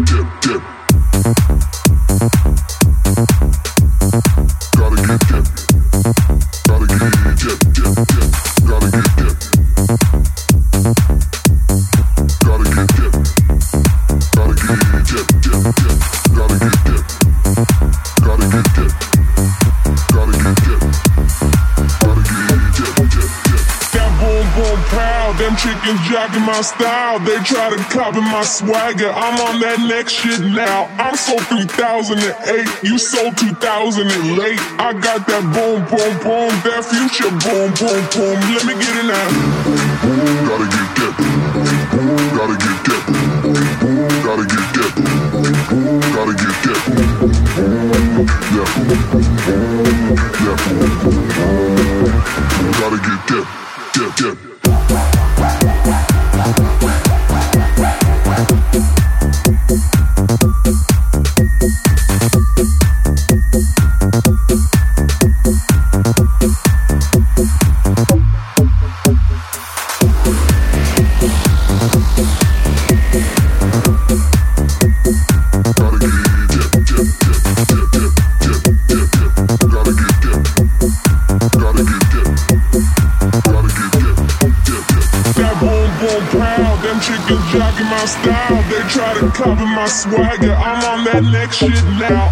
dip, dip. Boom pow. Them chickens jacking my style. They try to copy my swagger. I'm on that next shit now. I'm so 3008. You so 2000 and late. I got that boom boom boom. That future boom boom boom. Let me get it now. Gotta get that. Boom boom pow. Them chickens jacking my style. They try to copy my swagger. I'm on that next shit now.